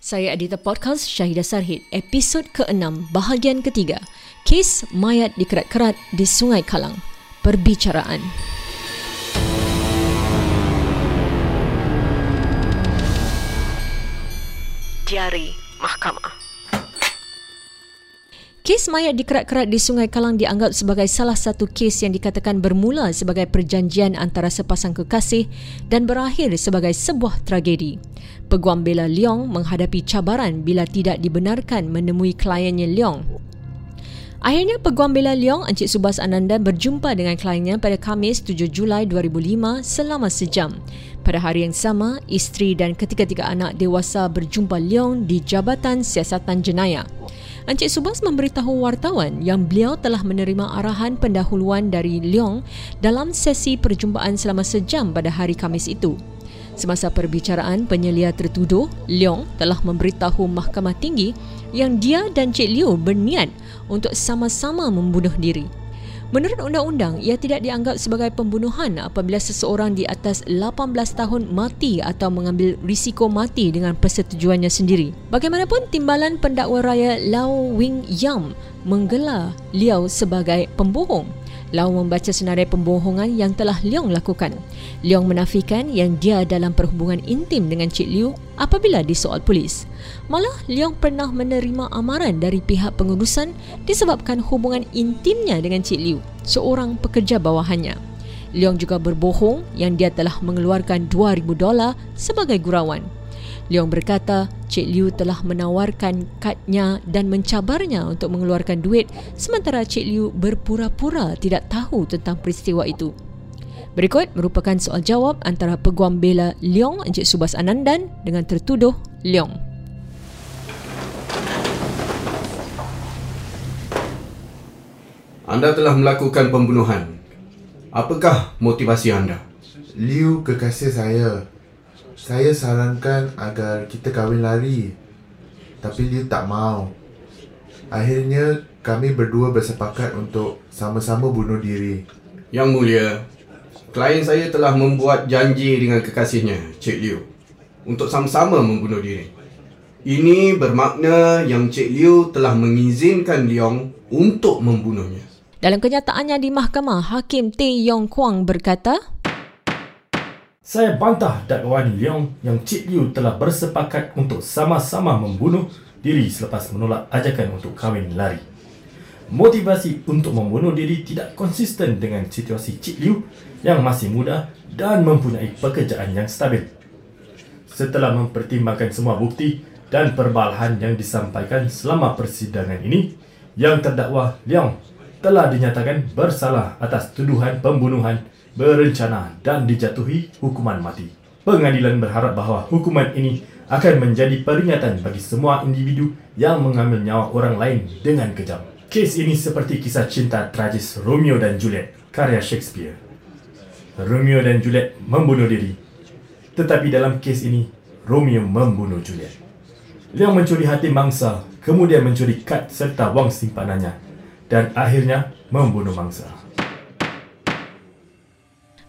Saya Adita Podcast Syahidah Sarhid, episod ke-6, bahagian ketiga. Kes mayat dikerat-kerat di Sungai Kalang. Perbicaraan. Diari Mahkamah Kes mayat dikerat-kerat di Sungai Kalang dianggap sebagai salah satu kes yang dikatakan bermula sebagai perjanjian antara sepasang kekasih dan berakhir sebagai sebuah tragedi. Peguam bela Leong menghadapi cabaran bila tidak dibenarkan menemui kliennya Leong. Akhirnya Peguam bela Leong Encik Subas Ananda berjumpa dengan kliennya pada Khamis 7 Julai 2005 selama sejam. Pada hari yang sama, isteri dan ketiga-tiga anak dewasa berjumpa Leong di Jabatan Siasatan Jenayah. Encik Subas memberitahu wartawan yang beliau telah menerima arahan pendahuluan dari Leong dalam sesi perjumpaan selama sejam pada hari Khamis itu. Semasa perbicaraan, penyelia tertuduh, Leong telah memberitahu Mahkamah Tinggi yang dia dan Cik Liu berniat untuk sama-sama membunuh diri. Menurut undang-undang, ia tidak dianggap sebagai pembunuhan apabila seseorang di atas 18 tahun mati atau mengambil risiko mati dengan persetujuannya sendiri. Bagaimanapun, timbalan pendakwa raya Lau Wing Yam menggelar Liao sebagai pembohong Lau membaca senarai pembohongan yang telah Leong lakukan. Leong menafikan yang dia dalam perhubungan intim dengan Cik Liu apabila disoal polis. Malah Leong pernah menerima amaran dari pihak pengurusan disebabkan hubungan intimnya dengan Cik Liu, seorang pekerja bawahannya. Leong juga berbohong yang dia telah mengeluarkan 2000 dolar sebagai gurauan. Leong berkata Cik Liu telah menawarkan kadnya dan mencabarnya untuk mengeluarkan duit sementara Cik Liu berpura-pura tidak tahu tentang peristiwa itu. Berikut merupakan soal jawab antara peguam bela Leong Encik Subas Anandan dengan tertuduh Leong. Anda telah melakukan pembunuhan. Apakah motivasi anda? Liu kekasih saya saya sarankan agar kita kahwin lari. Tapi dia tak mau. Akhirnya kami berdua bersepakat untuk sama-sama bunuh diri. Yang mulia, klien saya telah membuat janji dengan kekasihnya, Cik Liu, untuk sama-sama membunuh diri. Ini bermakna yang Cik Liu telah mengizinkan Leong untuk membunuhnya. Dalam kenyataannya di mahkamah, Hakim Tae Yong Kwang berkata, saya bantah dakwaan Leong yang Cik Liu telah bersepakat untuk sama-sama membunuh diri selepas menolak ajakan untuk kahwin lari. Motivasi untuk membunuh diri tidak konsisten dengan situasi Cik Liu yang masih muda dan mempunyai pekerjaan yang stabil. Setelah mempertimbangkan semua bukti dan perbalahan yang disampaikan selama persidangan ini, yang terdakwa Leong telah dinyatakan bersalah atas tuduhan pembunuhan berencana dan dijatuhi hukuman mati. Pengadilan berharap bahawa hukuman ini akan menjadi peringatan bagi semua individu yang mengambil nyawa orang lain dengan kejam. Kes ini seperti kisah cinta tragis Romeo dan Juliet, karya Shakespeare. Romeo dan Juliet membunuh diri. Tetapi dalam kes ini, Romeo membunuh Juliet. Leong mencuri hati mangsa, kemudian mencuri kad serta wang simpanannya dan akhirnya membunuh mangsa.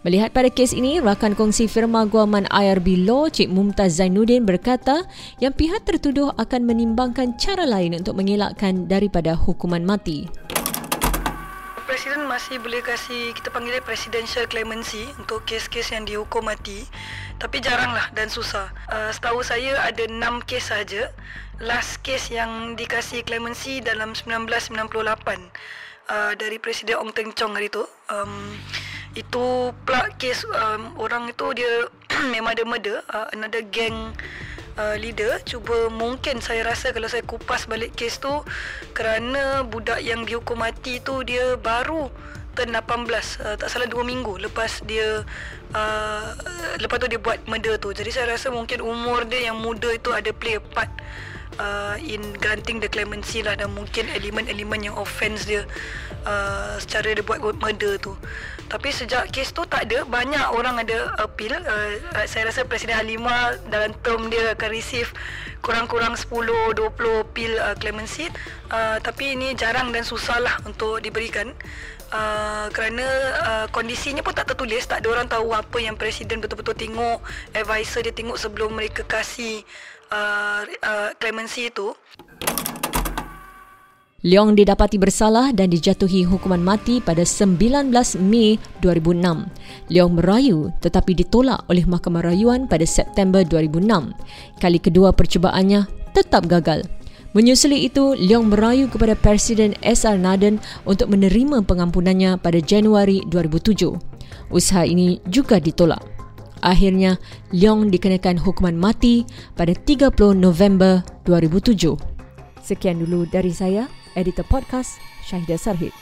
Melihat pada kes ini, rakan kongsi firma guaman IRB Law Cik Mumtaz Zainuddin berkata yang pihak tertuduh akan menimbangkan cara lain untuk mengelakkan daripada hukuman mati. Presiden masih boleh kasih kita panggil presidential clemency untuk kes-kes yang dihukum mati tapi jaranglah dan susah. Uh, setahu saya ada 6 kes saja. Last kes yang dikasih clemency dalam 1998 uh, dari Presiden Ong Teng Chong hari tu. Um, itu pula kes um, orang itu dia memang ada murder uh, another gang uh, leader cuba mungkin saya rasa kalau saya kupas balik kes tu kerana budak yang dihukum mati tu dia baru turn 18 uh, tak salah 2 minggu lepas dia uh, lepas tu dia buat murder tu jadi saya rasa mungkin umur dia yang muda itu ada play a part uh, in granting the clemency lah dan mungkin elemen-elemen yang offence dia uh, secara dia buat murder tu. Tapi sejak kes tu tak ada banyak orang ada appeal. Uh, uh, saya rasa Presiden Halimah dalam term dia akan receive kurang-kurang 10 20 appeal uh, clemency. Uh, tapi ini jarang dan susah lah untuk diberikan. Uh, kerana uh, kondisinya pun tak tertulis tak ada orang tahu apa yang presiden betul-betul tengok advisor dia tengok sebelum mereka kasih uh, uh, clemency itu. Leong didapati bersalah dan dijatuhi hukuman mati pada 19 Mei 2006. Leong merayu tetapi ditolak oleh Mahkamah Rayuan pada September 2006. Kali kedua percubaannya tetap gagal. Menyusuli itu, Leong merayu kepada Presiden SR Naden untuk menerima pengampunannya pada Januari 2007. Usaha ini juga ditolak. Akhirnya, Leong dikenakan hukuman mati pada 30 November 2007. Sekian dulu dari saya editor podcast Syahidah Sarhid.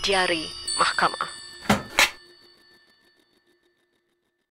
Diari Mahkamah